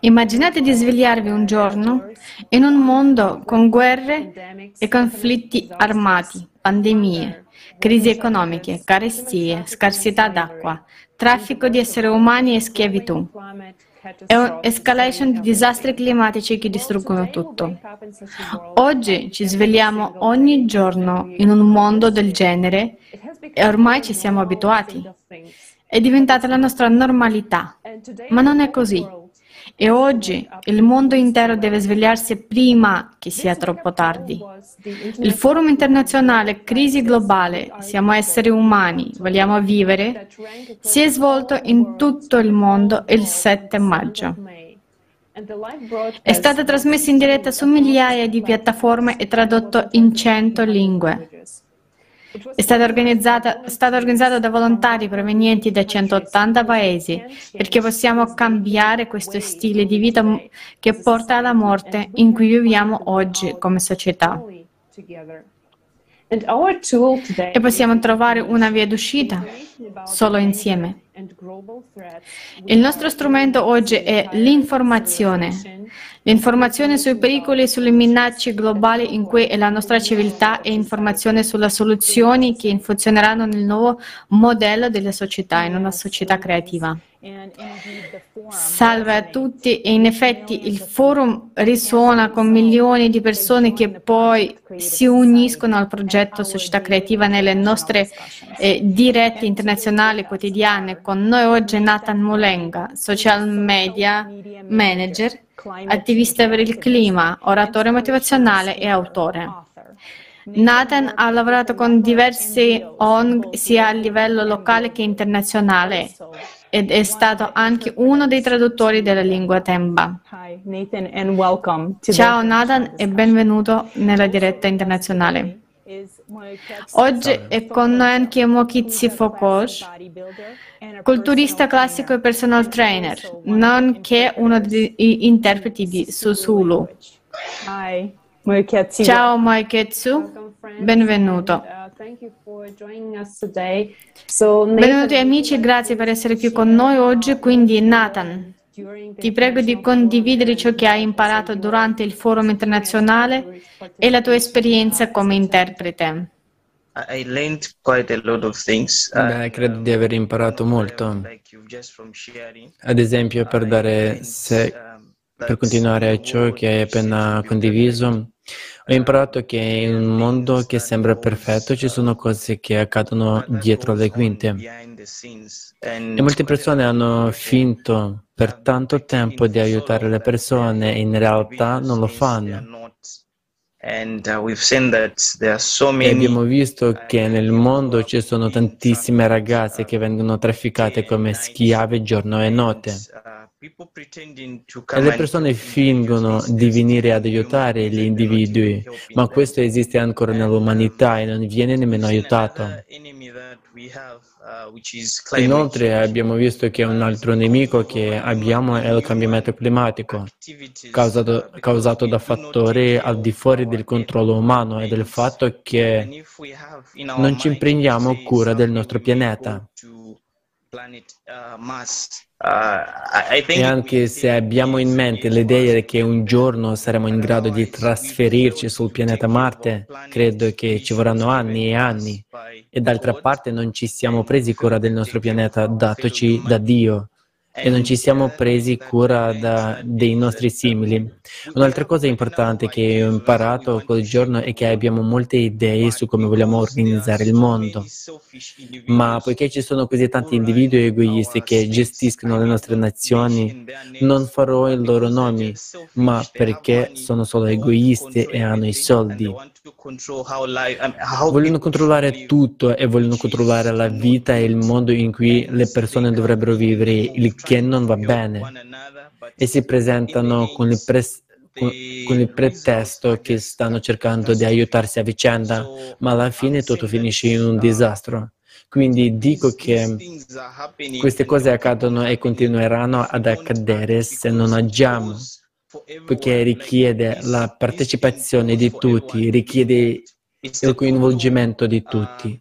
Immaginate di svegliarvi un giorno in un mondo con guerre e conflitti armati, pandemie, crisi economiche, carestie, scarsità d'acqua, traffico di esseri umani e schiavitù. È un'escalation di disastri climatici che distruggono tutto. Oggi ci svegliamo ogni giorno in un mondo del genere e ormai ci siamo abituati. È diventata la nostra normalità, ma non è così. E oggi il mondo intero deve svegliarsi prima che sia troppo tardi. Il Forum internazionale Crisi globale, siamo esseri umani, vogliamo vivere, si è svolto in tutto il mondo il 7 maggio. È stato trasmesso in diretta su migliaia di piattaforme e tradotto in 100 lingue. È stata organizzata, stata organizzata da volontari provenienti da 180 paesi perché possiamo cambiare questo stile di vita che porta alla morte in cui viviamo oggi come società. E possiamo trovare una via d'uscita solo insieme. Il nostro strumento oggi è l'informazione. L'informazione sui pericoli e sulle minacce globali in cui è la nostra civiltà e informazione sulle soluzioni che funzioneranno nel nuovo modello della società, in una società creativa. Salve a tutti e in effetti il forum risuona con milioni di persone che poi si uniscono al progetto Società Creativa nelle nostre eh, dirette internazionali quotidiane. Con noi oggi Nathan Mulenga, social media manager, attivista per il clima, oratore motivazionale e autore. Nathan ha lavorato con diversi ONG sia a livello locale che internazionale ed è stato anche uno dei traduttori della lingua Temba. Ciao Nathan e benvenuto nella diretta internazionale. Oggi è con noi anche Mokitsi Fokosh, culturista classico e personal trainer, nonché uno degli interpreti di Susulu. Ciao Moiketsu, benvenuto. Benvenuti amici e grazie per essere qui con noi oggi. Quindi Nathan, ti prego di condividere ciò che hai imparato durante il forum internazionale e la tua esperienza come interprete. Beh, credo di aver imparato molto. Ad esempio, per, dare se, per continuare ciò che hai appena condiviso, ho imparato che in un mondo che sembra perfetto ci sono cose che accadono dietro le quinte. E molte persone hanno finto per tanto tempo di aiutare le persone e in realtà non lo fanno. E abbiamo visto che nel mondo ci sono tantissime ragazze che vengono trafficate come schiave giorno e notte. E le persone fingono di venire ad aiutare gli individui, ma questo esiste ancora nell'umanità e non viene nemmeno aiutato. Inoltre abbiamo visto che un altro nemico che abbiamo è il cambiamento climatico, causato, causato da fattori al di fuori del controllo umano e del fatto che non ci prendiamo cura del nostro pianeta. E anche se abbiamo in mente l'idea che un giorno saremo in grado di trasferirci sul pianeta Marte, credo che ci vorranno anni e anni. E d'altra parte non ci siamo presi cura del nostro pianeta datoci da Dio e non ci siamo presi cura da, dei nostri simili. Un'altra cosa importante che ho imparato quel giorno è che abbiamo molte idee su come vogliamo organizzare il mondo, ma poiché ci sono così tanti individui egoisti che gestiscono le nostre nazioni, non farò i loro nomi, ma perché sono solo egoisti e hanno i soldi. Vogliono controllare tutto e vogliono controllare la vita e il modo in cui le persone dovrebbero vivere, il che non va bene. E si presentano con il, pres- con il pretesto che stanno cercando di aiutarsi a vicenda, ma alla fine tutto finisce in un disastro. Quindi dico che queste cose accadono e continueranno ad accadere se non agiamo, perché richiede la partecipazione di tutti, richiede il coinvolgimento di tutti.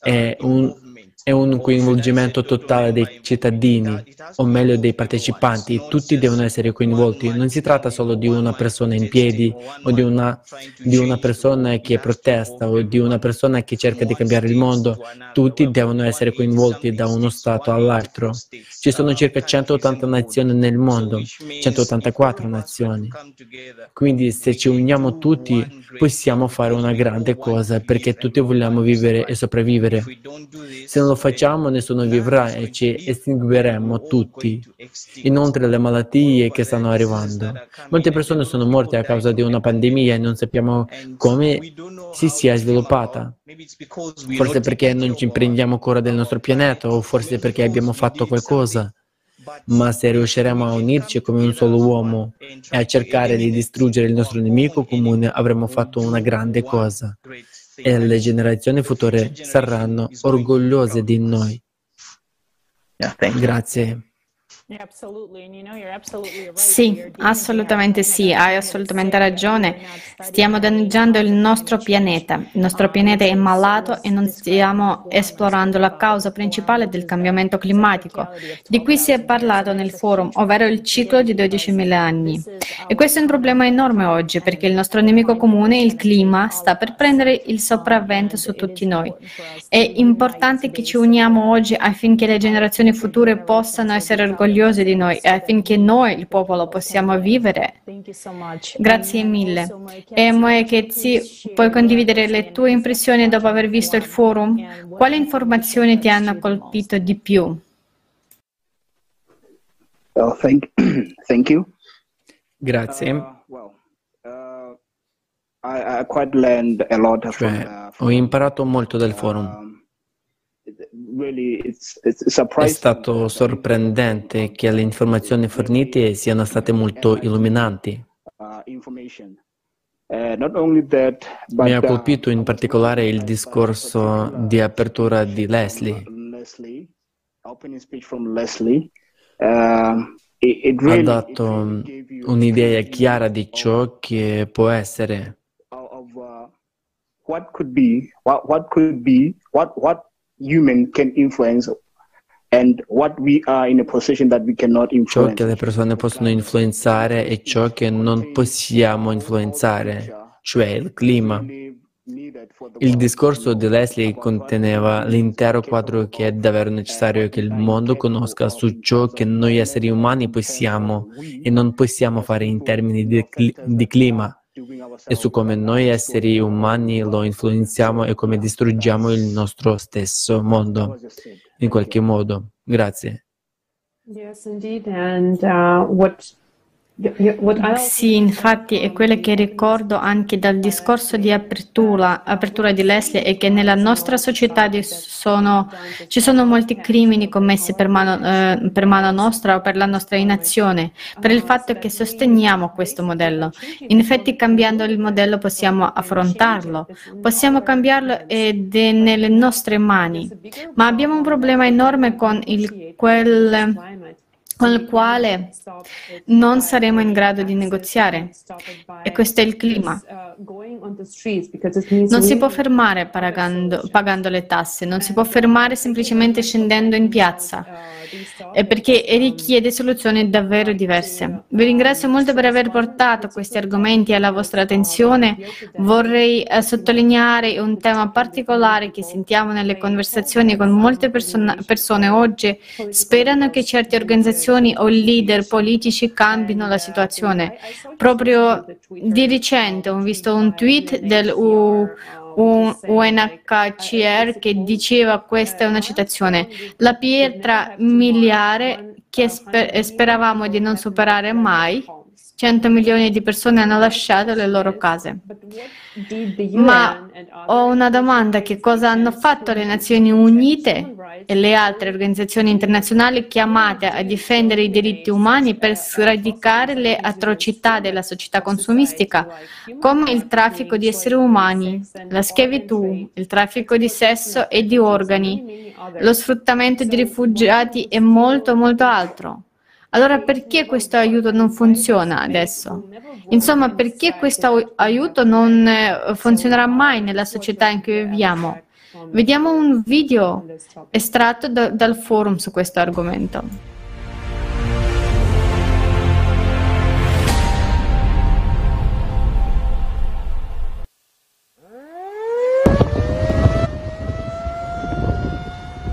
è un, è un coinvolgimento totale dei cittadini, o meglio dei partecipanti. Tutti devono essere coinvolti. Non si tratta solo di una persona in piedi o di una, di una persona che protesta o di una persona che cerca di cambiare il mondo. Tutti devono essere coinvolti da uno Stato all'altro. Ci sono circa 180 nazioni nel mondo, 184 nazioni. Quindi se ci uniamo tutti possiamo fare una grande cosa perché tutti vogliamo vivere e sopravvivere. Se non lo facciamo nessuno vivrà e ci estingueremo tutti. Inoltre le malattie che stanno arrivando. Molte persone sono morte a causa di una pandemia e non sappiamo come si sia sviluppata. Forse perché non ci prendiamo cura del nostro pianeta o forse perché abbiamo fatto qualcosa. Ma se riusciremo a unirci come un solo uomo e a cercare di distruggere il nostro nemico comune, avremo fatto una grande cosa e le generazioni future saranno orgogliose di noi. Grazie. Sì, assolutamente sì, hai assolutamente ragione. Stiamo danneggiando il nostro pianeta. Il nostro pianeta è malato e non stiamo esplorando la causa principale del cambiamento climatico, di cui si è parlato nel forum, ovvero il ciclo di 12.000 anni. E questo è un problema enorme oggi perché il nostro nemico comune, il clima, sta per prendere il sopravvento su tutti noi. È importante che ci uniamo oggi affinché le generazioni future possano essere orgogliose orgogliosi di noi e affinché noi, il popolo, possiamo vivere. Grazie mille. E Moekezi, puoi condividere le tue impressioni dopo aver visto il forum? Quali informazioni ti hanno colpito di più? Oh, thank, thank you. Grazie. Uh, uh, cioè, uh, ho imparato molto dal forum. È stato sorprendente che le informazioni fornite siano state molto illuminanti. Mi ha colpito in particolare il discorso di apertura di Leslie. Ha dato un'idea chiara di ciò che può essere. What could be, what, what could be, what, what human can influence and what we are in a position that we cannot influence. Ciò che le persone possono influenzare e ciò che non possiamo influenzare, cioè il clima. Il discorso di Leslie conteneva l'intero quadro che è davvero necessario che il mondo conosca su ciò che noi esseri umani possiamo e non possiamo fare in termini di, cli- di clima e su come noi esseri umani lo influenziamo e come distruggiamo il nostro stesso mondo in qualche modo. Grazie. Yes, indeed. And uh, what sì, infatti è quello che ricordo anche dal discorso di apertura, apertura di Leslie è che nella nostra società sono, ci sono molti crimini commessi per mano, eh, per mano, nostra o per la nostra inazione, per il fatto che sosteniamo questo modello. In effetti cambiando il modello possiamo affrontarlo, possiamo cambiarlo ed è nelle nostre mani, ma abbiamo un problema enorme con il, quel con il quale non saremo in grado di negoziare. E questo è il clima. Non si può fermare pagando, pagando le tasse, non si può fermare semplicemente scendendo in piazza, perché richiede soluzioni davvero diverse. Vi ringrazio molto per aver portato questi argomenti alla vostra attenzione. Vorrei eh, sottolineare un tema particolare che sentiamo nelle conversazioni con molte persone, persone oggi. Sperano che certe organizzazioni o leader politici cambino la situazione. Proprio di recente ho visto un tweet del UNHCR che diceva, questa è una citazione, la pietra miliare che sper- speravamo di non superare mai, 100 milioni di persone hanno lasciato le loro case. Ma ho una domanda, che cosa hanno fatto le Nazioni Unite e le altre organizzazioni internazionali chiamate a difendere i diritti umani per sradicare le atrocità della società consumistica, come il traffico di esseri umani, la schiavitù, il traffico di sesso e di organi, lo sfruttamento di rifugiati e molto, molto altro? Allora perché questo aiuto non funziona adesso? Insomma, perché questo aiuto non eh, funzionerà mai nella società in cui viviamo? Vediamo un video estratto da, dal forum su questo argomento.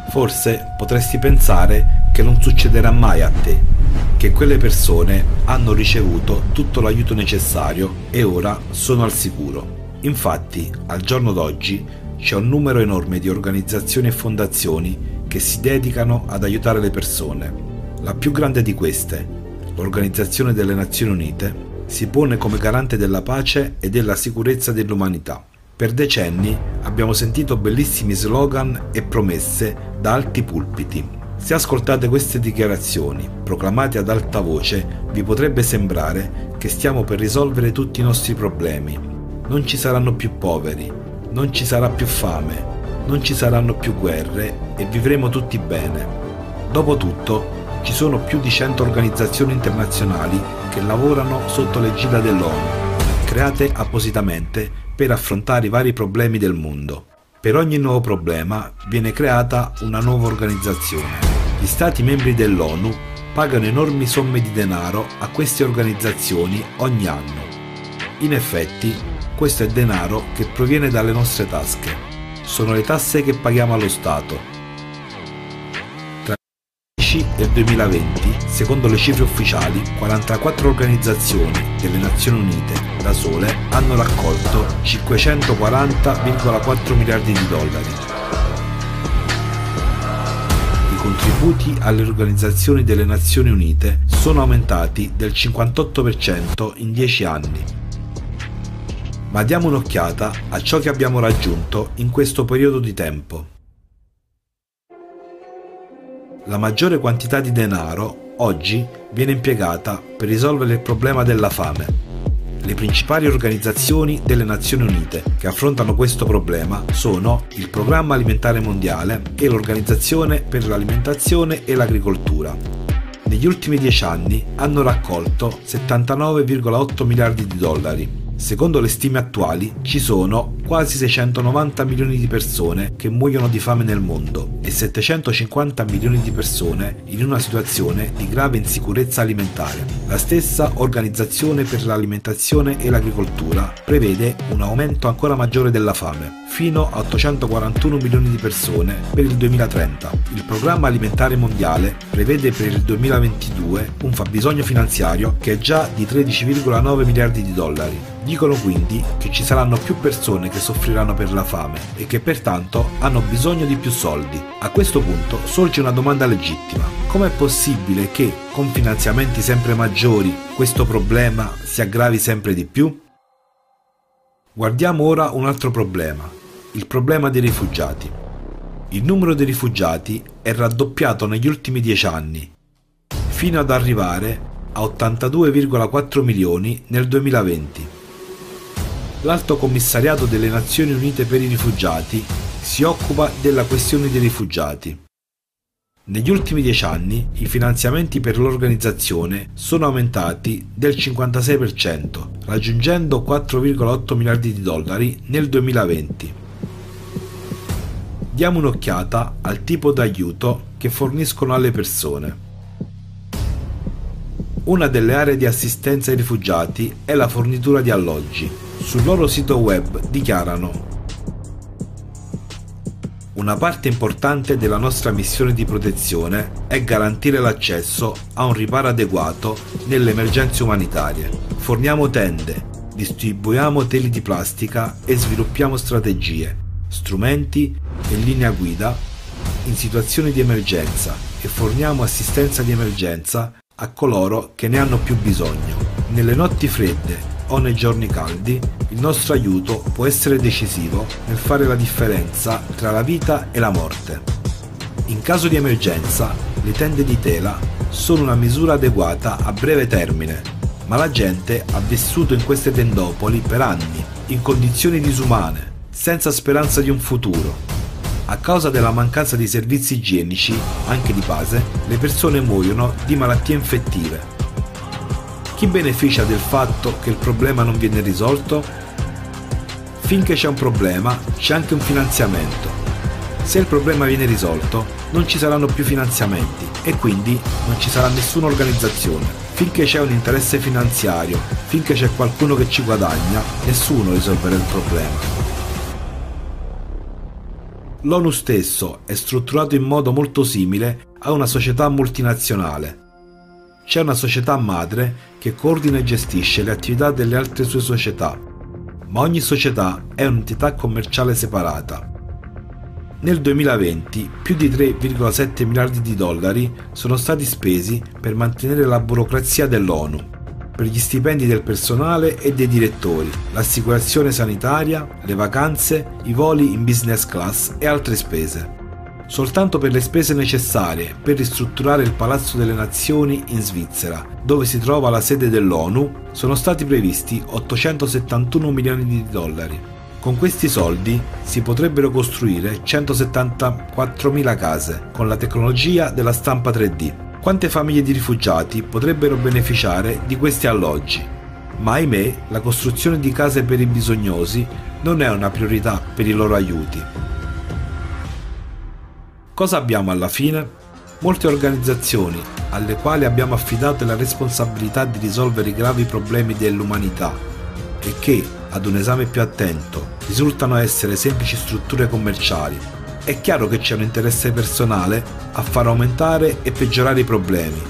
Forse potresti pensare che non succederà mai a te, che quelle persone hanno ricevuto tutto l'aiuto necessario e ora sono al sicuro. Infatti, al giorno d'oggi c'è un numero enorme di organizzazioni e fondazioni che si dedicano ad aiutare le persone. La più grande di queste, l'Organizzazione delle Nazioni Unite, si pone come garante della pace e della sicurezza dell'umanità. Per decenni abbiamo sentito bellissimi slogan e promesse da alti pulpiti. Se ascoltate queste dichiarazioni, proclamate ad alta voce, vi potrebbe sembrare che stiamo per risolvere tutti i nostri problemi. Non ci saranno più poveri, non ci sarà più fame, non ci saranno più guerre e vivremo tutti bene. Dopotutto, ci sono più di 100 organizzazioni internazionali che lavorano sotto l'egida dell'ONU, create appositamente per affrontare i vari problemi del mondo. Per ogni nuovo problema viene creata una nuova organizzazione. Gli Stati membri dell'ONU pagano enormi somme di denaro a queste organizzazioni ogni anno. In effetti, questo è denaro che proviene dalle nostre tasche. Sono le tasse che paghiamo allo Stato, 2010 e 2020, secondo le cifre ufficiali, 44 organizzazioni delle Nazioni Unite da sole hanno raccolto 540,4 miliardi di dollari. Contributi alle organizzazioni delle Nazioni Unite sono aumentati del 58% in 10 anni. Ma diamo un'occhiata a ciò che abbiamo raggiunto in questo periodo di tempo. La maggiore quantità di denaro oggi viene impiegata per risolvere il problema della fame. Le principali organizzazioni delle Nazioni Unite che affrontano questo problema sono il Programma Alimentare Mondiale e l'Organizzazione per l'Alimentazione e l'Agricoltura. Negli ultimi dieci anni hanno raccolto 79,8 miliardi di dollari Secondo le stime attuali ci sono quasi 690 milioni di persone che muoiono di fame nel mondo e 750 milioni di persone in una situazione di grave insicurezza alimentare. La stessa Organizzazione per l'Alimentazione e l'Agricoltura prevede un aumento ancora maggiore della fame, fino a 841 milioni di persone per il 2030. Il Programma Alimentare Mondiale prevede per il 2022 un fabbisogno finanziario che è già di 13,9 miliardi di dollari Dicono quindi che ci saranno più persone che soffriranno per la fame e che pertanto hanno bisogno di più soldi. A questo punto sorge una domanda legittima. Com'è possibile che, con finanziamenti sempre maggiori, questo problema si aggravi sempre di più? Guardiamo ora un altro problema, il problema dei rifugiati. Il numero dei rifugiati è raddoppiato negli ultimi dieci anni, fino ad arrivare a 82,4 milioni nel 2020 l'Alto Commissariato delle Nazioni Unite per i Rifugiati si occupa della questione dei rifugiati. Negli ultimi dieci anni i finanziamenti per l'organizzazione sono aumentati del 56%, raggiungendo 4,8 miliardi di dollari nel 2020. Diamo un'occhiata al tipo d'aiuto che forniscono alle persone. Una delle aree di assistenza ai rifugiati è la fornitura di alloggi. Sul loro sito web dichiarano una parte importante della nostra missione di protezione è garantire l'accesso a un riparo adeguato nelle emergenze umanitarie. Forniamo tende, distribuiamo teli di plastica e sviluppiamo strategie, strumenti e linea guida in situazioni di emergenza e forniamo assistenza di emergenza a coloro che ne hanno più bisogno. Nelle notti fredde o nei giorni caldi, il nostro aiuto può essere decisivo nel fare la differenza tra la vita e la morte. In caso di emergenza, le tende di tela sono una misura adeguata a breve termine, ma la gente ha vissuto in queste tendopoli per anni, in condizioni disumane, senza speranza di un futuro. A causa della mancanza di servizi igienici, anche di base, le persone muoiono di malattie infettive chi beneficia del fatto che il problema non viene risolto? Finché c'è un problema, c'è anche un finanziamento. Se il problema viene risolto, non ci saranno più finanziamenti e quindi non ci sarà nessuna organizzazione. Finché c'è un interesse finanziario, finché c'è qualcuno che ci guadagna, nessuno risolverà il problema. L'ONU stesso è strutturato in modo molto simile a una società multinazionale. C'è una società madre che coordina e gestisce le attività delle altre sue società ma ogni società è un'entità commerciale separata. Nel 2020 più di 3,7 miliardi di dollari sono stati spesi per mantenere la burocrazia dell'ONU, per gli stipendi del personale e dei direttori, l'assicurazione sanitaria, le vacanze, i voli in business class e altre spese. Soltanto per le spese necessarie per ristrutturare il Palazzo delle Nazioni in Svizzera, dove si trova la sede dell'ONU, sono stati previsti 871 milioni di dollari. Con questi soldi si potrebbero costruire 174.000 case con la tecnologia della stampa 3D. Quante famiglie di rifugiati potrebbero beneficiare di questi alloggi? Ma ahimè, la costruzione di case per i bisognosi non è una priorità per i loro aiuti. Cosa abbiamo alla fine? Molte organizzazioni alle quali abbiamo affidato la responsabilità di risolvere i gravi problemi dell'umanità e che, ad un esame più attento, risultano essere semplici strutture commerciali. È chiaro che c'è un interesse personale a far aumentare e peggiorare i problemi.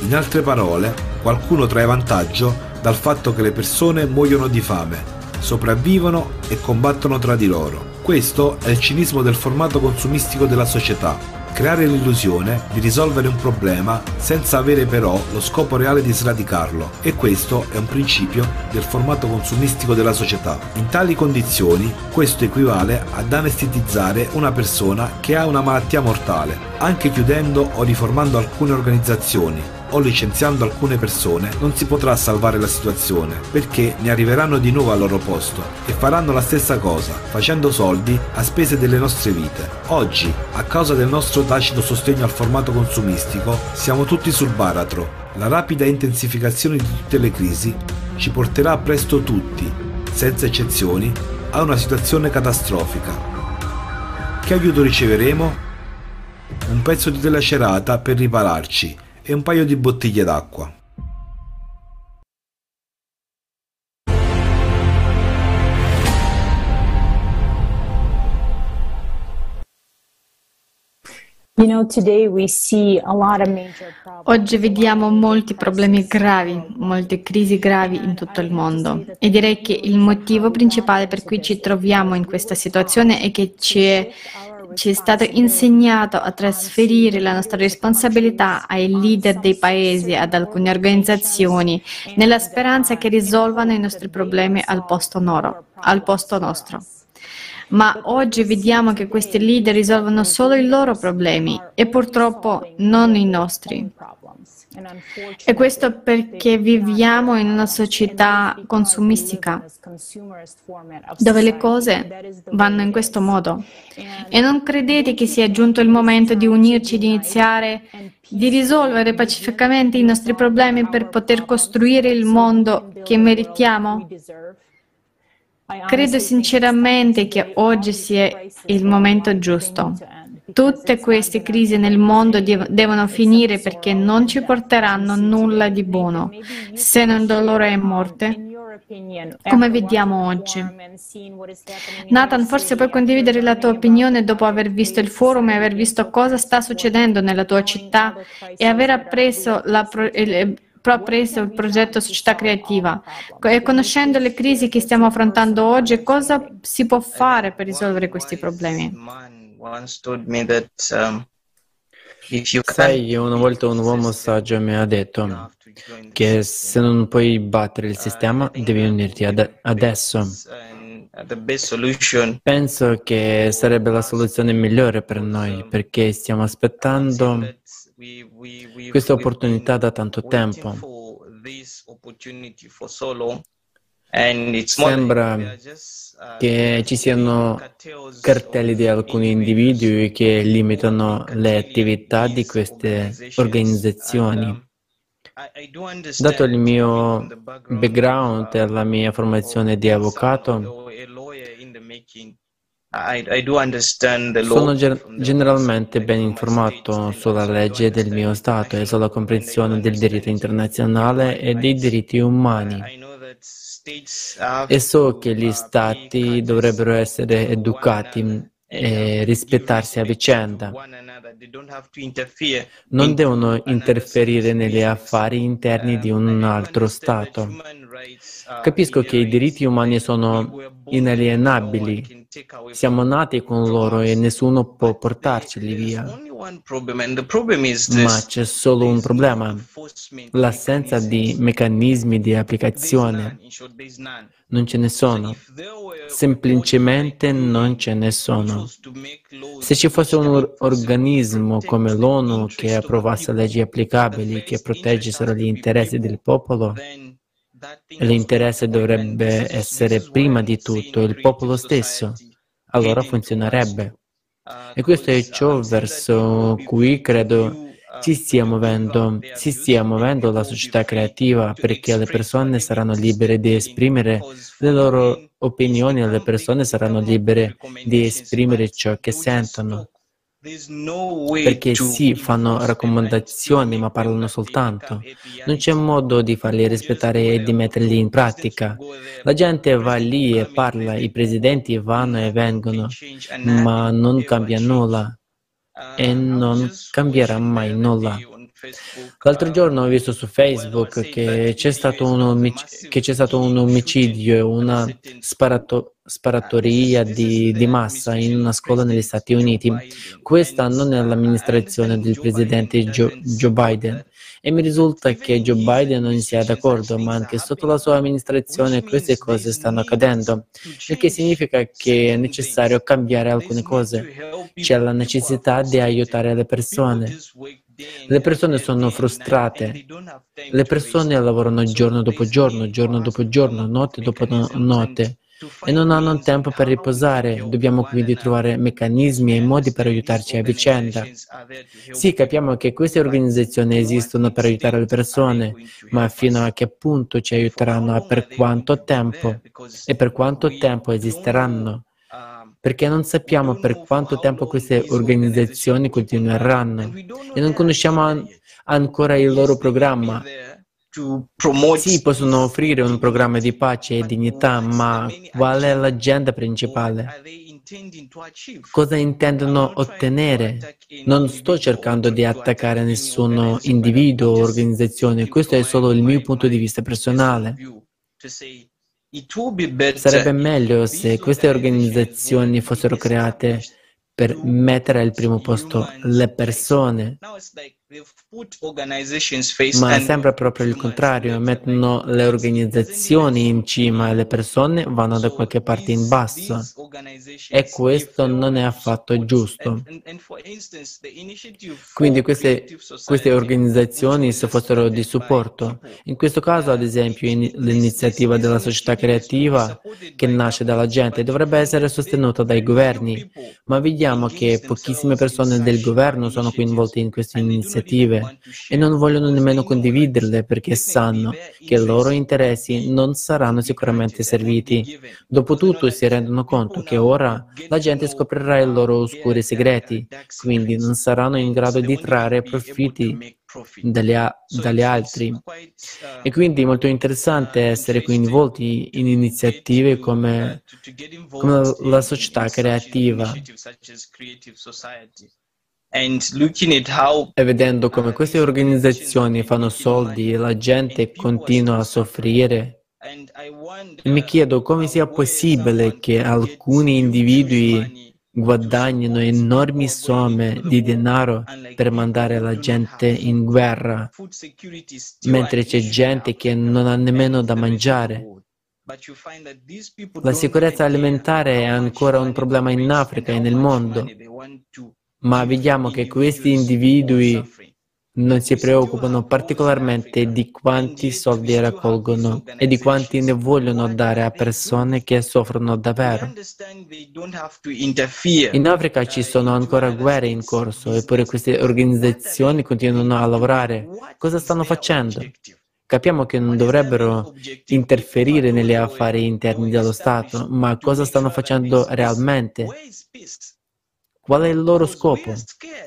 In altre parole, qualcuno trae vantaggio dal fatto che le persone muoiono di fame, sopravvivono e combattono tra di loro. Questo è il cinismo del formato consumistico della società. Creare l'illusione di risolvere un problema senza avere però lo scopo reale di sradicarlo e questo è un principio del formato consumistico della società. In tali condizioni questo equivale ad anestetizzare una persona che ha una malattia mortale, anche chiudendo o riformando alcune organizzazioni o licenziando alcune persone non si potrà salvare la situazione perché ne arriveranno di nuovo al loro posto e faranno la stessa cosa, facendo soldi a spese delle nostre vite. Oggi, a causa del nostro tacito sostegno al formato consumistico, siamo tutti sul baratro. La rapida intensificazione di tutte le crisi ci porterà presto tutti, senza eccezioni, a una situazione catastrofica. Che aiuto riceveremo? Un pezzo di tela cerata per ripararci e un paio di bottiglie d'acqua. Oggi vediamo molti problemi gravi, molte crisi gravi in tutto il mondo e direi che il motivo principale per cui ci troviamo in questa situazione è che ci è ci è stato insegnato a trasferire la nostra responsabilità ai leader dei paesi, ad alcune organizzazioni, nella speranza che risolvano i nostri problemi al posto, noro, al posto nostro. Ma oggi vediamo che questi leader risolvono solo i loro problemi e purtroppo non i nostri. E questo perché viviamo in una società consumistica, dove le cose vanno in questo modo. E non credete che sia giunto il momento di unirci, di iniziare, di risolvere pacificamente i nostri problemi per poter costruire il mondo che meritiamo? Credo sinceramente che oggi sia il momento giusto. Tutte queste crisi nel mondo devono finire perché non ci porteranno nulla di buono, se non dolore e morte, come vediamo oggi. Nathan, forse puoi condividere la tua opinione dopo aver visto il forum e aver visto cosa sta succedendo nella tua città e aver appreso la pro- il, preso il progetto Società Creativa e conoscendo le crisi che stiamo affrontando oggi, cosa si può fare per risolvere questi problemi? Sai, una volta un uomo saggio mi ha detto che se non puoi battere il sistema devi unirti ad- adesso. Penso che sarebbe la soluzione migliore per noi perché stiamo aspettando questa opportunità da tanto tempo. Sembra che ci siano cartelli di alcuni individui che limitano le attività di queste organizzazioni. Dato il mio background e la mia formazione di avvocato, Sono generalmente ben informato sulla legge del mio Stato e sulla comprensione del diritto internazionale e dei diritti umani. E so che gli Stati dovrebbero essere educati e rispettarsi a vicenda. Non devono interferire negli affari interni di un altro Stato. Capisco che i diritti umani sono inalienabili. Siamo nati con loro e nessuno può portarceli via. Ma c'è solo un problema, l'assenza di meccanismi di applicazione. Non ce ne sono. Semplicemente non ce ne sono. Se ci fosse un organismo come l'ONU che approvasse leggi applicabili che proteggessero gli interessi del popolo, l'interesse dovrebbe essere prima di tutto il popolo stesso, allora funzionerebbe. E questo è ciò verso cui credo si stia muovendo, si stia muovendo la società creativa perché le persone saranno libere di esprimere le loro opinioni, le persone saranno libere di esprimere ciò che sentono. Perché sì, fanno raccomandazioni, ma parlano soltanto. Non c'è modo di farli rispettare e di metterli in pratica. La gente va lì e parla, i presidenti vanno e vengono, ma non cambia nulla e non cambierà mai nulla. L'altro giorno ho visto su Facebook che c'è stato un, omic- c'è stato un omicidio e una sparato- sparatoria di, di, massa in una scuola negli Stati Uniti. Questa non è l'amministrazione del presidente Joe, Joe Biden. E mi risulta che Joe Biden non sia d'accordo, ma anche sotto la sua amministrazione queste cose stanno accadendo, il che significa che è necessario cambiare alcune cose. C'è la necessità di aiutare le persone. Le persone sono frustrate, le persone lavorano giorno dopo giorno, giorno dopo giorno, notte dopo notte e non hanno tempo per riposare. Dobbiamo quindi trovare meccanismi e modi per aiutarci a vicenda. Sì, capiamo che queste organizzazioni esistono per aiutare le persone, ma fino a che punto ci aiuteranno e per quanto tempo? E per quanto tempo esisteranno? Perché non sappiamo per quanto tempo queste organizzazioni continueranno e non conosciamo an- ancora il loro programma. Sì, possono offrire un programma di pace e dignità, ma qual è l'agenda principale? Cosa intendono ottenere? Non sto cercando di attaccare nessun individuo o organizzazione, questo è solo il mio punto di vista personale. Sarebbe meglio se queste organizzazioni fossero create per mettere al primo posto le persone ma sembra proprio il contrario, mettono le organizzazioni in cima e le persone vanno da qualche parte in basso. E questo non è affatto giusto. Quindi queste, queste organizzazioni, se fossero di supporto, in questo caso ad esempio l'iniziativa della società creativa che nasce dalla gente dovrebbe essere sostenuta dai governi, ma vediamo che pochissime persone del governo sono coinvolte in queste iniziative e non vogliono nemmeno condividerle perché sanno che i loro interessi non saranno sicuramente serviti. Dopotutto si rendono conto che ora la gente scoprirà i loro oscuri segreti, quindi non saranno in grado di trarre profitti dagli, dagli, altri. E quindi è molto interessante essere coinvolti in iniziative come, come la società creativa. E vedendo come queste organizzazioni fanno soldi e la gente continua a soffrire, mi chiedo come sia possibile che alcuni individui guadagnino enormi somme di denaro per mandare la gente in guerra, mentre c'è gente che non ha nemmeno da mangiare. La sicurezza alimentare è ancora un problema in Africa e nel mondo ma vediamo che questi individui non si preoccupano particolarmente di quanti soldi raccolgono e di quanti ne vogliono dare a persone che soffrono davvero. In Africa ci sono ancora guerre in corso, eppure queste organizzazioni continuano a lavorare. Cosa stanno facendo? Capiamo che non dovrebbero interferire negli affari interni dello Stato, ma cosa stanno facendo realmente? Qual è il loro scopo?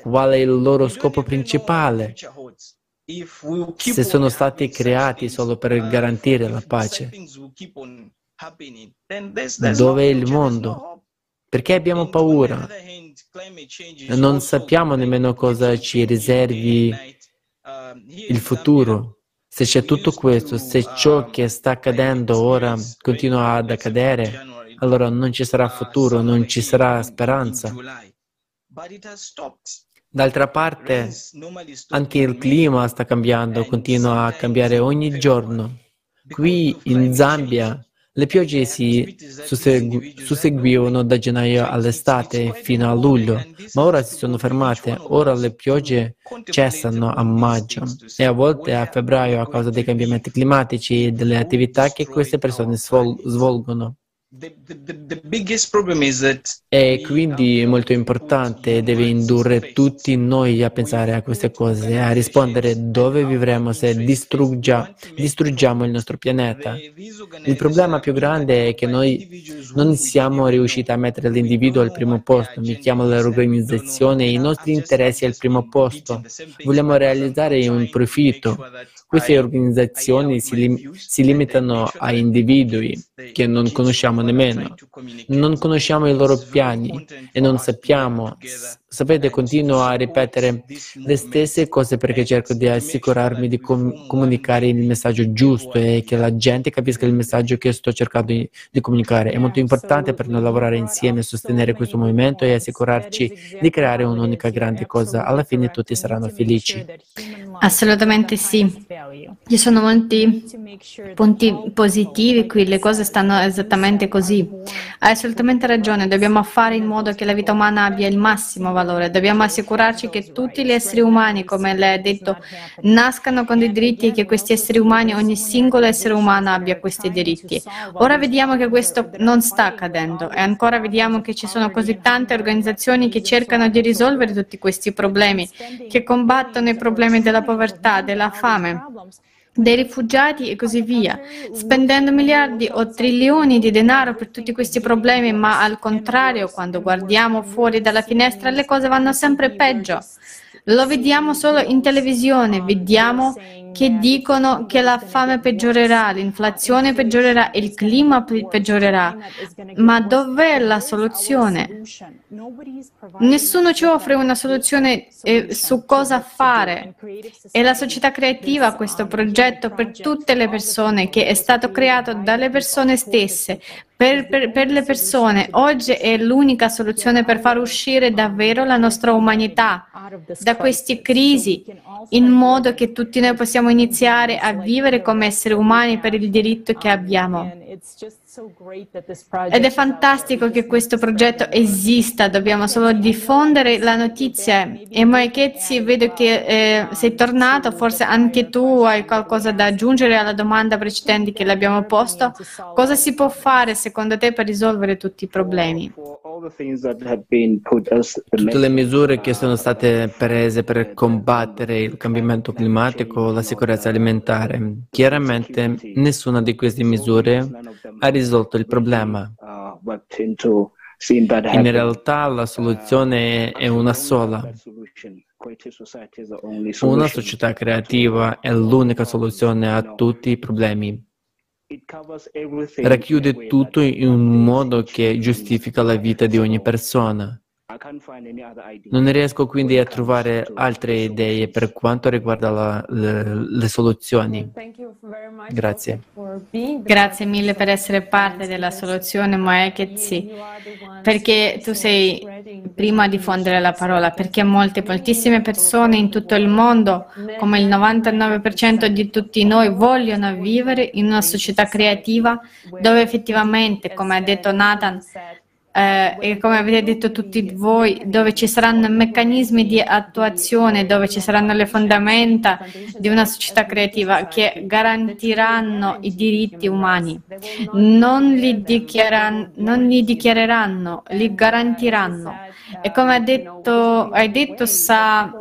Qual è il loro scopo principale? Se sono stati creati solo per garantire la pace, dove è il mondo? Perché abbiamo paura? Non sappiamo nemmeno cosa ci riservi il futuro. Se c'è tutto questo, se ciò che sta accadendo ora continua ad accadere, allora non ci sarà futuro, non ci sarà speranza. D'altra parte, anche il clima sta cambiando, continua a cambiare ogni giorno. Qui in Zambia le piogge si susseguivano da gennaio all'estate fino a luglio, ma ora si sono fermate. Ora le piogge cessano a maggio e a volte a febbraio a causa dei cambiamenti climatici e delle attività che queste persone svolgono. E quindi è molto importante, deve indurre tutti noi a pensare a queste cose, a rispondere dove vivremo se distruggia, distruggiamo il nostro pianeta. Il problema più grande è che noi non siamo riusciti a mettere l'individuo al primo posto, mettiamo l'organizzazione e i nostri interessi al primo posto. Vogliamo realizzare un profitto. Queste organizzazioni si, lim- si limitano a individui che non conosciamo nemmeno. Non conosciamo i loro piani e non sappiamo. Sapete, continuo a ripetere le stesse cose perché cerco di assicurarmi di com- comunicare il messaggio giusto e che la gente capisca il messaggio che sto cercando di, di comunicare. È molto importante per noi lavorare insieme, sostenere questo movimento e assicurarci di creare un'unica grande cosa. Alla fine tutti saranno felici. Assolutamente sì. Ci sono molti punti positivi qui, le cose stanno esattamente così. Hai assolutamente ragione, dobbiamo fare in modo che la vita umana abbia il massimo valore, dobbiamo assicurarci che tutti gli esseri umani, come lei ha detto, nascano con dei diritti e che questi esseri umani, ogni singolo essere umano abbia questi diritti. Ora vediamo che questo non sta accadendo e ancora vediamo che ci sono così tante organizzazioni che cercano di risolvere tutti questi problemi, che combattono i problemi della povertà, della fame dei rifugiati e così via, spendendo miliardi o trilioni di denaro per tutti questi problemi, ma al contrario, quando guardiamo fuori dalla finestra le cose vanno sempre peggio. Lo vediamo solo in televisione, vediamo che dicono che la fame peggiorerà, l'inflazione peggiorerà, il clima peggiorerà. Ma dov'è la soluzione? Nessuno ci offre una soluzione eh, su cosa fare. E la società creativa, questo progetto per tutte le persone, che è stato creato dalle persone stesse, per, per, per, le persone, oggi è l'unica soluzione per far uscire davvero la nostra umanità da queste crisi, in modo che tutti noi possiamo iniziare a vivere come esseri umani per il diritto che abbiamo. Ed è fantastico che questo progetto esista, dobbiamo solo diffondere la notizia. E Moeketsi, vedo che eh, sei tornato, forse anche tu hai qualcosa da aggiungere alla domanda precedente che le abbiamo posto. Cosa si può fare secondo te per risolvere tutti i problemi? Tutte le misure che sono state prese per combattere il cambiamento climatico, la sicurezza alimentare, chiaramente nessuna di queste misure ha risolto il problema. In realtà la soluzione è una sola. Una società creativa è l'unica soluzione a tutti i problemi. Racchiude tutto in un modo che giustifica la vita di ogni persona. Non riesco quindi a trovare altre idee per quanto riguarda la, le, le, soluzioni. Grazie. Grazie mille per essere parte della soluzione Moeketsi, perché tu sei prima a diffondere la parola, perché molte, moltissime persone in tutto il mondo, come il 99% di tutti noi, vogliono vivere in una società creativa dove effettivamente, come ha detto Nathan, eh, e come avete detto tutti voi, dove ci saranno meccanismi di attuazione, dove ci saranno le fondamenta di una società creativa che garantiranno i diritti umani. Non li, dichiaran- non li dichiareranno, li garantiranno. E come ha detto, hai detto, Sa,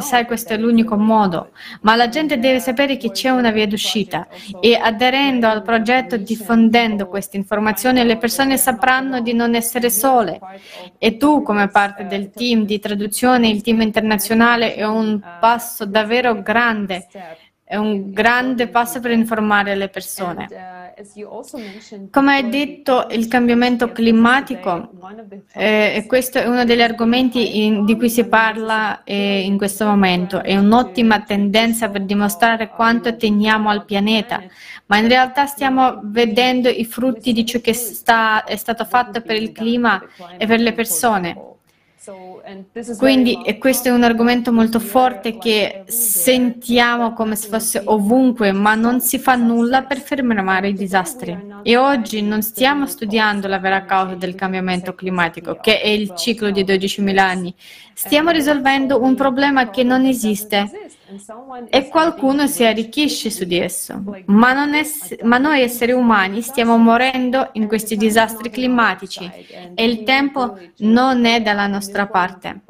sai questo è l'unico modo, ma la gente deve sapere che c'è una via d'uscita e aderendo al progetto, diffondendo queste informazioni, le persone sapranno di non essere sole. e tu come parte del team di traduzione, il team internazionale è un passo davvero grande. è un grande passo per informare le persone. Come hai detto, il cambiamento climatico, eh, questo è uno degli argomenti in, di cui si parla eh, in questo momento, è un'ottima tendenza per dimostrare quanto teniamo al pianeta, ma in realtà stiamo vedendo i frutti di ciò che sta, è stato fatto per il clima e per le persone. Quindi e questo è un argomento molto forte che sentiamo come se fosse ovunque, ma non si fa nulla per fermare i disastri. E oggi non stiamo studiando la vera causa del cambiamento climatico, che è il ciclo di 12.000 anni. Stiamo risolvendo un problema che non esiste e qualcuno si arricchisce su di esso. Ma, è, ma, noi esseri umani stiamo morendo in questi disastri climatici e il tempo non è dalla nostra parte.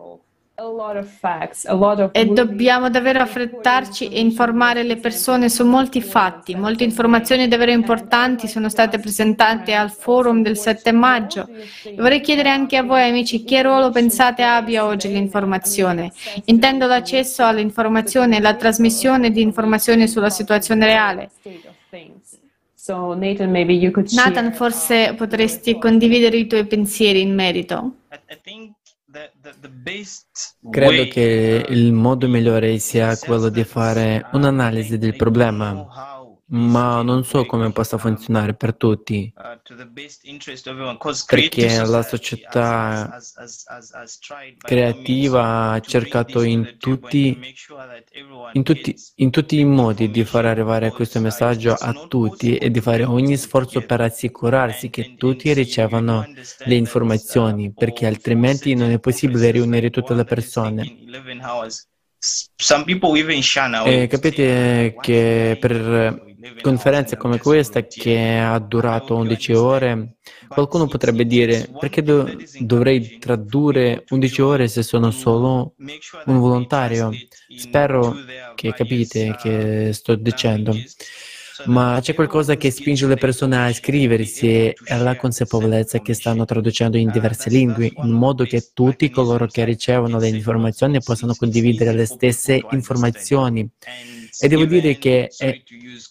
E dobbiamo davvero affrettarci e informare le persone su molti fatti. Molte informazioni davvero importanti sono state presentate al forum del 7 maggio. E vorrei chiedere anche a voi amici che ruolo pensate abbia oggi l'informazione. Intendo l'accesso all'informazione e la trasmissione di informazioni sulla situazione reale. Nathan, forse potresti condividere i tuoi pensieri in merito? Credo che il modo migliore sia quello di fare un'analisi del problema ma non so come possa funzionare per tutti, perché la società creativa ha cercato in tutti, in, tutti, in tutti, i modi di far arrivare questo messaggio a tutti e di fare ogni sforzo per assicurarsi che tutti ricevano le informazioni, perché altrimenti non è possibile riunire tutte le persone. E capite che per conferenze come questa che ha durato 11 ore, qualcuno potrebbe dire perché do- dovrei tradurre 11 ore se sono solo un volontario? Spero che capite che sto dicendo. Ma c'è qualcosa che spinge le persone a iscriversi e alla consapevolezza che stanno traducendo in diverse lingue, in modo che tutti coloro che ricevono le informazioni possano condividere le stesse informazioni e devo dire che è,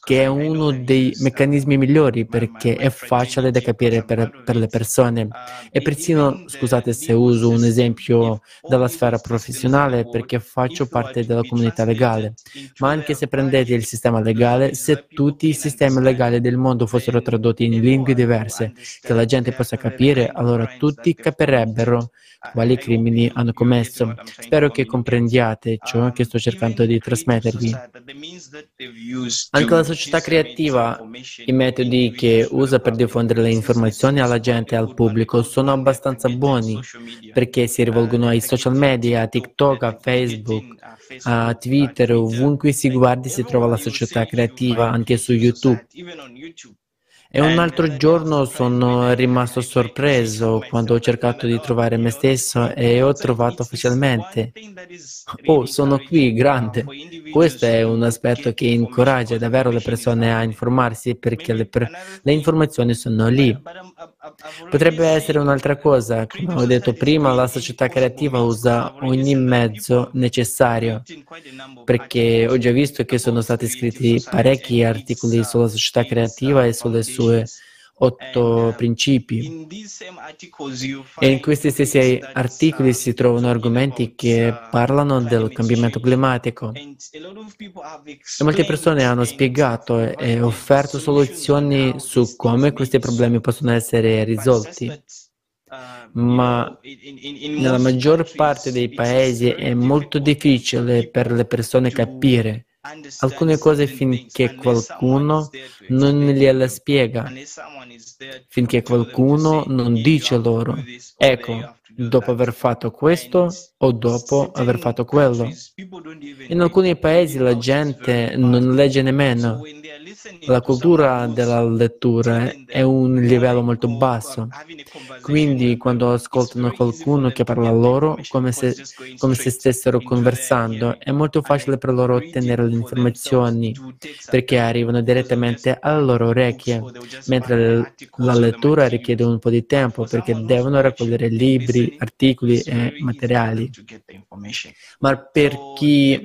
che è, uno dei meccanismi migliori perché è facile da capire per, per, le persone. E persino, scusate se uso un esempio dalla sfera professionale, perché faccio parte della comunità legale. Ma anche se prendete il sistema legale, se tutti i sistemi legali del mondo fossero tradotti in lingue diverse, che la gente possa capire, allora tutti capirebbero quali crimini hanno commesso. Spero che comprendiate ciò che sto cercando di trasmettervi. Anche la società creativa, i metodi che usa per diffondere le informazioni alla gente e al pubblico sono abbastanza buoni perché si rivolgono ai social media, a TikTok, a Facebook, a Twitter, ovunque si guardi si trova la società creativa, anche su YouTube. E un altro giorno sono rimasto sorpreso quando ho cercato di trovare me stesso e ho trovato ufficialmente. Oh, sono qui, grande. Questo è un aspetto che incoraggia davvero le persone a informarsi perché le, per- le informazioni sono lì. Potrebbe essere un'altra cosa. Come ho detto prima, la società creativa usa ogni mezzo necessario perché ho già visto che sono stati scritti parecchi articoli sulla società creativa e sulle sue sue otto principi. E in questi stessi articoli si trovano argomenti che parlano del cambiamento climatico. E molte persone hanno spiegato e offerto soluzioni su come questi problemi possono essere risolti. Ma nella maggior parte dei paesi è molto difficile per le persone capire alcune cose finché qualcuno non gliele spiega, finché qualcuno non dice loro, ecco, dopo aver fatto questo o dopo aver fatto quello. In alcuni paesi la gente non legge nemmeno. La cultura della lettura è un livello molto basso. Quindi quando ascoltano qualcuno che parla loro come se, come se stessero conversando, è molto facile per loro ottenere le informazioni perché arrivano direttamente alle loro orecchie, mentre la lettura richiede un po' di tempo perché devono raccogliere libri, articoli e materiali. Ma per chi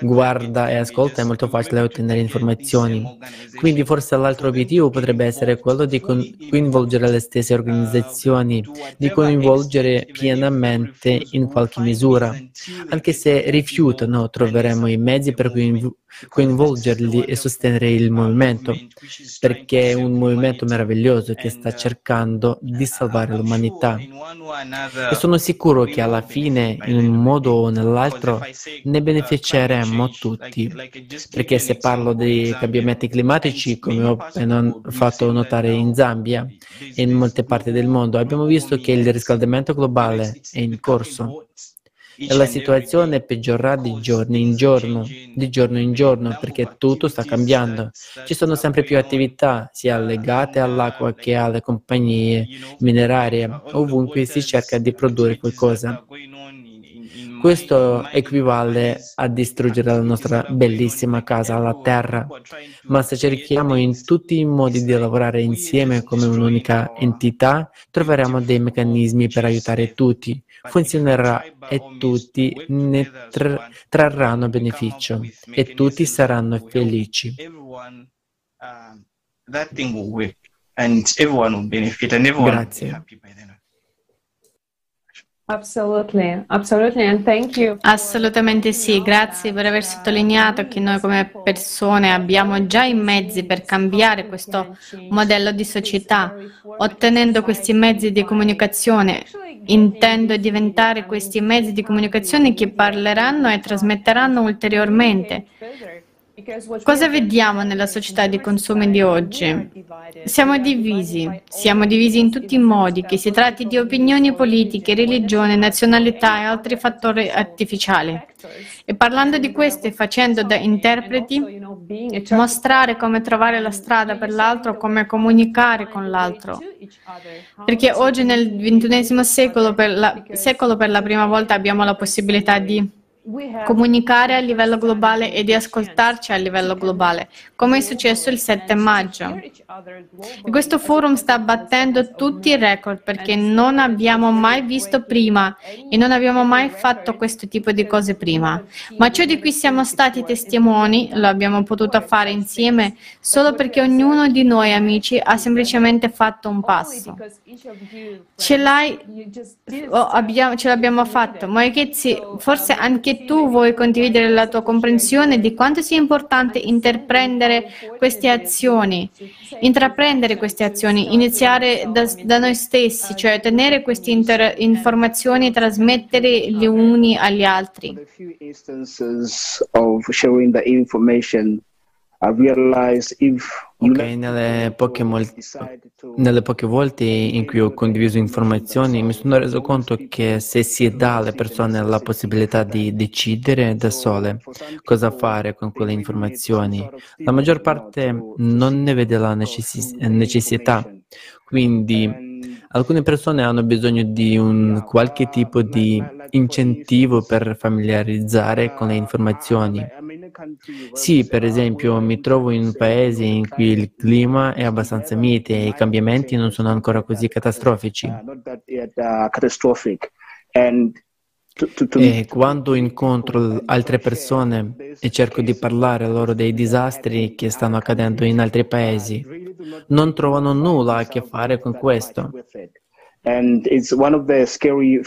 guarda e ascolta è molto facile ottenere informazioni. Quindi forse l'altro obiettivo potrebbe essere quello di coinvolgere le stesse organizzazioni, di coinvolgere pienamente in qualche misura. Anche se rifiutano, troveremo i mezzi per coinvolgerli e sostenere il movimento, perché è un movimento meraviglioso che sta cercando di salvare l'umanità. E sono sicuro che alla fine, in un modo o nell'altro, ne beneficeremo tutti, perché se parlo dei cambiamenti climatici, come ho appena fatto notare in Zambia e in molte parti del mondo, abbiamo visto che il riscaldamento globale è in corso e la situazione peggiorerà di giorno in giorno, di giorno in giorno, perché tutto sta cambiando. Ci sono sempre più attività, sia legate all'acqua che alle compagnie minerarie. Ovunque si cerca di produrre qualcosa. Questo equivale a distruggere la nostra bellissima casa, la terra. Ma se cerchiamo in tutti i modi di lavorare insieme come un'unica entità, troveremo dei meccanismi per aiutare tutti. Funzionerà e tutti ne tra- trarranno beneficio e tutti saranno felici. Grazie. Assolutamente sì, grazie per aver sottolineato che noi come persone abbiamo già i mezzi per cambiare questo modello di società, ottenendo questi mezzi di comunicazione. Intendo diventare questi mezzi di comunicazione che parleranno e trasmetteranno ulteriormente Cosa vediamo nella società di consumo di oggi? Siamo divisi, siamo divisi in tutti i modi, che si tratti di opinioni politiche, religione, nazionalità e altri fattori artificiali. E parlando di questo e facendo da interpreti, mostrare come trovare la strada per l'altro, come comunicare con l'altro. Perché oggi nel XXI secolo per la, secolo per la prima volta abbiamo la possibilità di comunicare a livello globale e di ascoltarci a livello globale, come è successo il 7 maggio. E questo forum sta battendo tutti i record perché non abbiamo mai visto prima e non abbiamo mai fatto questo tipo di cose prima. Ma ciò di cui siamo stati testimoni lo abbiamo potuto fare insieme solo perché ognuno di noi amici ha semplicemente fatto un passo. Ce, l'hai, oh, abbiamo, ce l'abbiamo fatto. Moekezi, forse anche tu vuoi condividere la tua comprensione di quanto sia importante intraprendere queste azioni, intraprendere queste azioni, iniziare da, da noi stessi, cioè ottenere queste inter- informazioni e trasmettere gli uni agli altri. Ok, nelle poche, mol- nelle poche, volte in cui ho condiviso informazioni mi sono reso conto che se si dà alle persone la possibilità di decidere da sole cosa fare con quelle informazioni, la maggior parte non ne vede la necess- necessità. Quindi alcune persone hanno bisogno di un qualche tipo di incentivo per familiarizzare con le informazioni. Sì, per esempio, mi trovo in un paese in cui il clima è abbastanza mite e i cambiamenti non sono ancora così catastrofici. E quando incontro altre persone e cerco di parlare loro dei disastri che stanno accadendo in altri paesi, non trovano nulla a che fare con questo.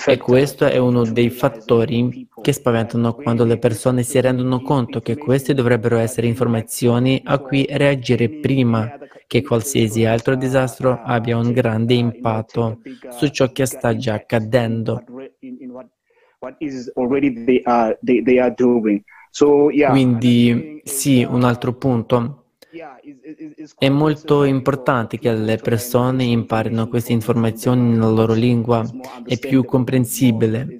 E questo è uno dei fattori che spaventano quando le persone si rendono conto che queste dovrebbero essere informazioni a cui reagire prima che qualsiasi altro disastro abbia un grande impatto su ciò che sta già accadendo. Quindi sì, un altro punto. È molto importante che le persone imparino queste informazioni nella loro lingua, è più comprensibile.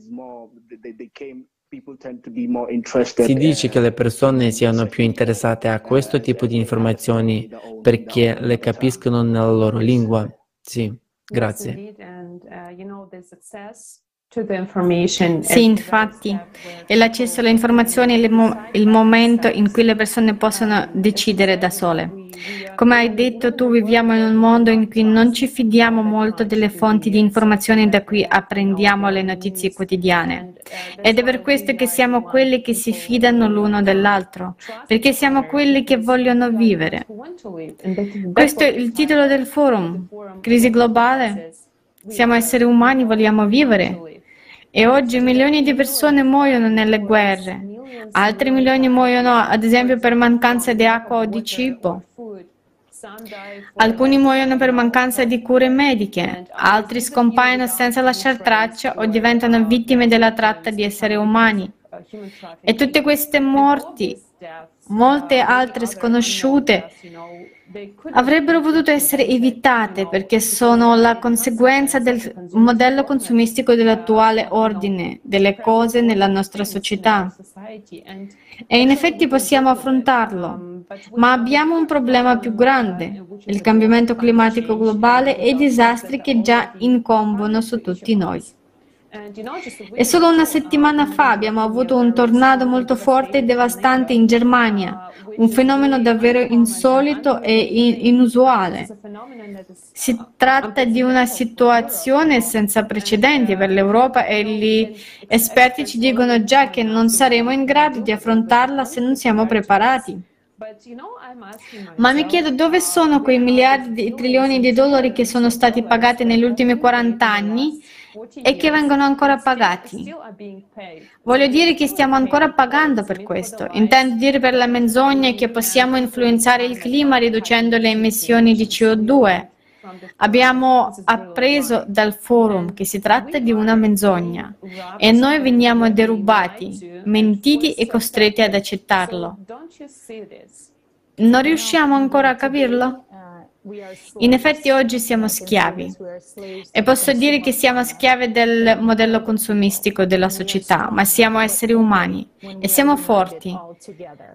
Si dice che le persone siano più interessate a questo tipo di informazioni perché le capiscono nella loro lingua. Sì, grazie. Sì, infatti, è l'accesso alle informazioni il, mo- il momento in cui le persone possono decidere da sole. Come hai detto tu, viviamo in un mondo in cui non ci fidiamo molto delle fonti di informazione da cui apprendiamo le notizie quotidiane. Ed è per questo che siamo quelli che si fidano l'uno dell'altro, perché siamo quelli che vogliono vivere. Questo è il titolo del forum. Crisi globale? Siamo esseri umani, vogliamo vivere. E oggi milioni di persone muoiono nelle guerre, altri milioni muoiono ad esempio per mancanza di acqua o di cibo. Alcuni muoiono per mancanza di cure mediche, altri scompaiono senza lasciare traccia o diventano vittime della tratta di esseri umani. E tutte queste morti, molte altre sconosciute, avrebbero potuto essere evitate perché sono la conseguenza del modello consumistico dell'attuale ordine delle cose nella nostra società. E in effetti possiamo affrontarlo, ma abbiamo un problema più grande, il cambiamento climatico globale e i disastri che già incombono su tutti noi. E solo una settimana fa abbiamo avuto un tornado molto forte e devastante in Germania, un fenomeno davvero insolito e inusuale. Si tratta di una situazione senza precedenti per l'Europa e gli esperti ci dicono già che non saremo in grado di affrontarla se non siamo preparati. Ma mi chiedo dove sono quei miliardi di trilioni di dollari che sono stati pagati negli ultimi 40 anni e che vengono ancora pagati. Voglio dire che stiamo ancora pagando per questo. Intendo dire per la menzogna che possiamo influenzare il clima riducendo le emissioni di CO2. Abbiamo appreso dal forum che si tratta di una menzogna e noi veniamo derubati, mentiti e costretti ad accettarlo. Non riusciamo ancora a capirlo? In effetti oggi siamo schiavi e posso dire che siamo schiavi del modello consumistico della società, ma siamo esseri umani e siamo forti,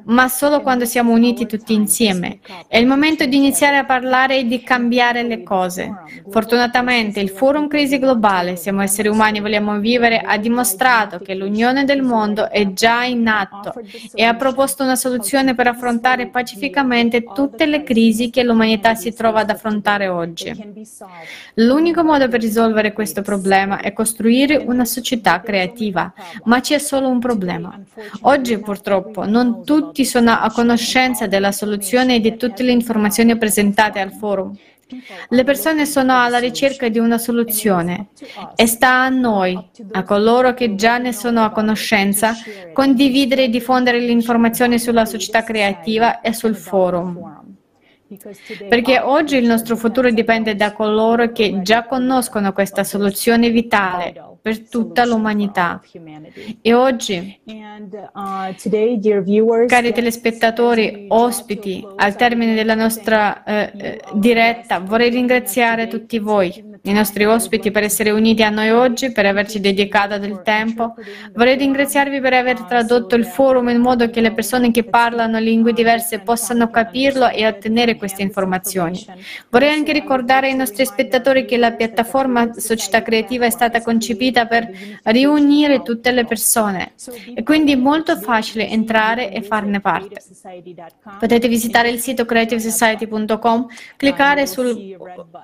ma solo quando siamo uniti tutti insieme. È il momento di iniziare a parlare e di cambiare le cose. Fortunatamente il Forum Crisi Globale, siamo esseri umani e vogliamo vivere, ha dimostrato che l'unione del mondo è già in atto e ha proposto una soluzione per affrontare pacificamente tutte le crisi che l'umanità si trova ad affrontare oggi. L'unico modo per risolvere questo problema è costruire una società creativa, ma c'è solo un problema. Oggi purtroppo non tutti sono a conoscenza della soluzione e di tutte le informazioni presentate al forum. Le persone sono alla ricerca di una soluzione e sta a noi, a coloro che già ne sono a conoscenza, condividere e diffondere l'informazione sulla società creativa e sul forum. Perché oggi il nostro futuro dipende da coloro che già conoscono questa soluzione vitale per tutta l'umanità. E oggi, cari telespettatori, ospiti, al termine della nostra eh, eh diretta, vorrei ringraziare tutti voi i nostri ospiti per essere uniti a noi oggi, per averci dedicato del tempo. Vorrei ringraziarvi per aver tradotto il forum in modo che le persone che parlano lingue diverse possano capirlo e ottenere queste informazioni. Vorrei anche ricordare ai nostri spettatori che la piattaforma Società Creativa è stata concepita per riunire tutte le persone e quindi è molto facile entrare e farne parte. Potete visitare il sito creativesociety.com, cliccare sul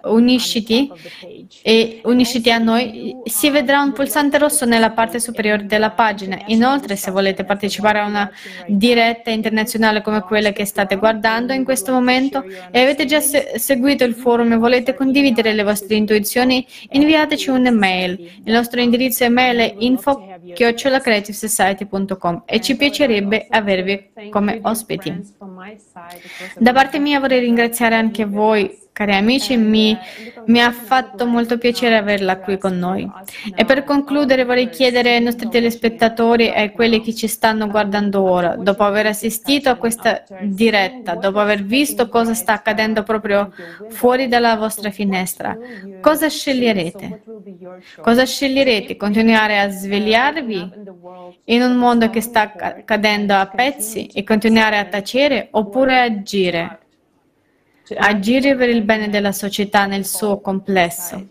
Unisciti e unisciti a noi, si vedrà un pulsante rosso nella parte superiore della pagina. Inoltre, se volete partecipare a una diretta internazionale come quella che state guardando in questo momento e avete già se- seguito il forum e volete condividere le vostre intuizioni, inviateci un'email. Il nostro indirizzo email è info-creativesociety.com e ci piacerebbe avervi come ospiti. Da parte mia vorrei ringraziare anche voi Cari amici, mi, mi, ha fatto molto piacere averla qui con noi. E per concludere vorrei chiedere ai nostri telespettatori e a quelli che ci stanno guardando ora, dopo aver assistito a questa diretta, dopo aver visto cosa sta accadendo proprio fuori dalla vostra finestra, cosa sceglierete? Cosa sceglierete? Continuare a svegliarvi in un mondo che sta cadendo a pezzi e continuare a tacere oppure agire? Agire per il bene della società nel suo complesso.